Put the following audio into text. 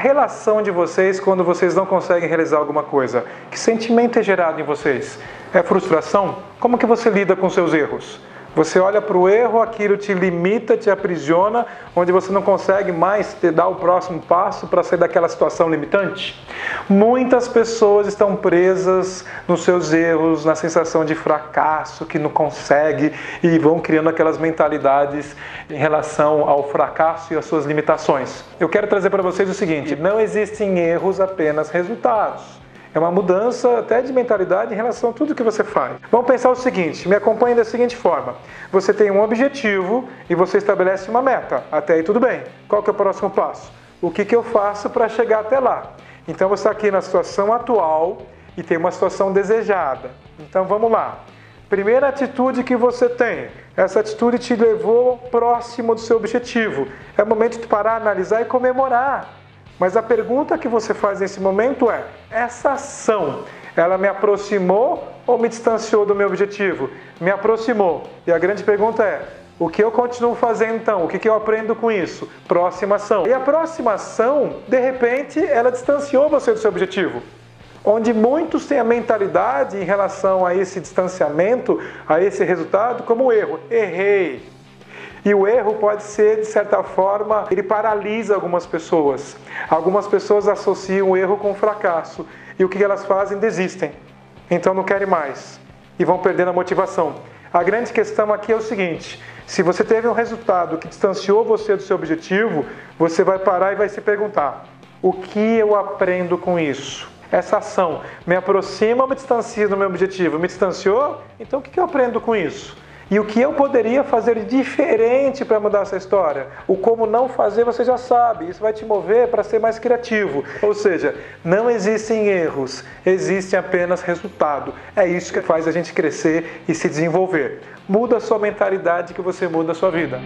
relação de vocês quando vocês não conseguem realizar alguma coisa? Que sentimento é gerado em vocês? É frustração? Como que você lida com seus erros? Você olha para o erro, aquilo te limita, te aprisiona, onde você não consegue mais te dar o próximo passo para sair daquela situação limitante. Muitas pessoas estão presas nos seus erros, na sensação de fracasso, que não consegue e vão criando aquelas mentalidades em relação ao fracasso e às suas limitações. Eu quero trazer para vocês o seguinte: não existem erros, apenas resultados. É uma mudança até de mentalidade em relação a tudo que você faz. Vamos pensar o seguinte: me acompanhe da seguinte forma. Você tem um objetivo e você estabelece uma meta. Até aí tudo bem. Qual que é o próximo passo? O que, que eu faço para chegar até lá? Então você está aqui na situação atual e tem uma situação desejada. Então vamos lá. Primeira atitude que você tem, essa atitude te levou próximo do seu objetivo. É o momento de parar, analisar e comemorar. Mas a pergunta que você faz nesse momento é: essa ação, ela me aproximou ou me distanciou do meu objetivo? Me aproximou. E a grande pergunta é: o que eu continuo fazendo então? O que, eu aprendo com isso? Próxima ação. E a próxima ação, de repente, ela distanciou você do seu objetivo. Onde muitos têm a mentalidade em relação a esse distanciamento, a esse resultado, como erro. Errei. E o erro pode ser, de certa forma, ele paralisa algumas pessoas. Algumas pessoas associam o erro com o fracasso. E o que elas fazem? Desistem. Então não querem mais. E vão perdendo a motivação. A grande questão aqui é o seguinte: se você teve um resultado que distanciou você do seu objetivo, você vai parar e vai se perguntar: o que eu aprendo com isso? Essa ação me aproxima ou me distancia do meu objetivo? Me distanciou? Então o que eu aprendo com isso? E o que eu poderia fazer diferente para mudar essa história? O como não fazer você já sabe. Isso vai te mover para ser mais criativo. Ou seja, não existem erros, existe apenas resultado. É isso que faz a gente crescer e se desenvolver. Muda a sua mentalidade que você muda a sua vida.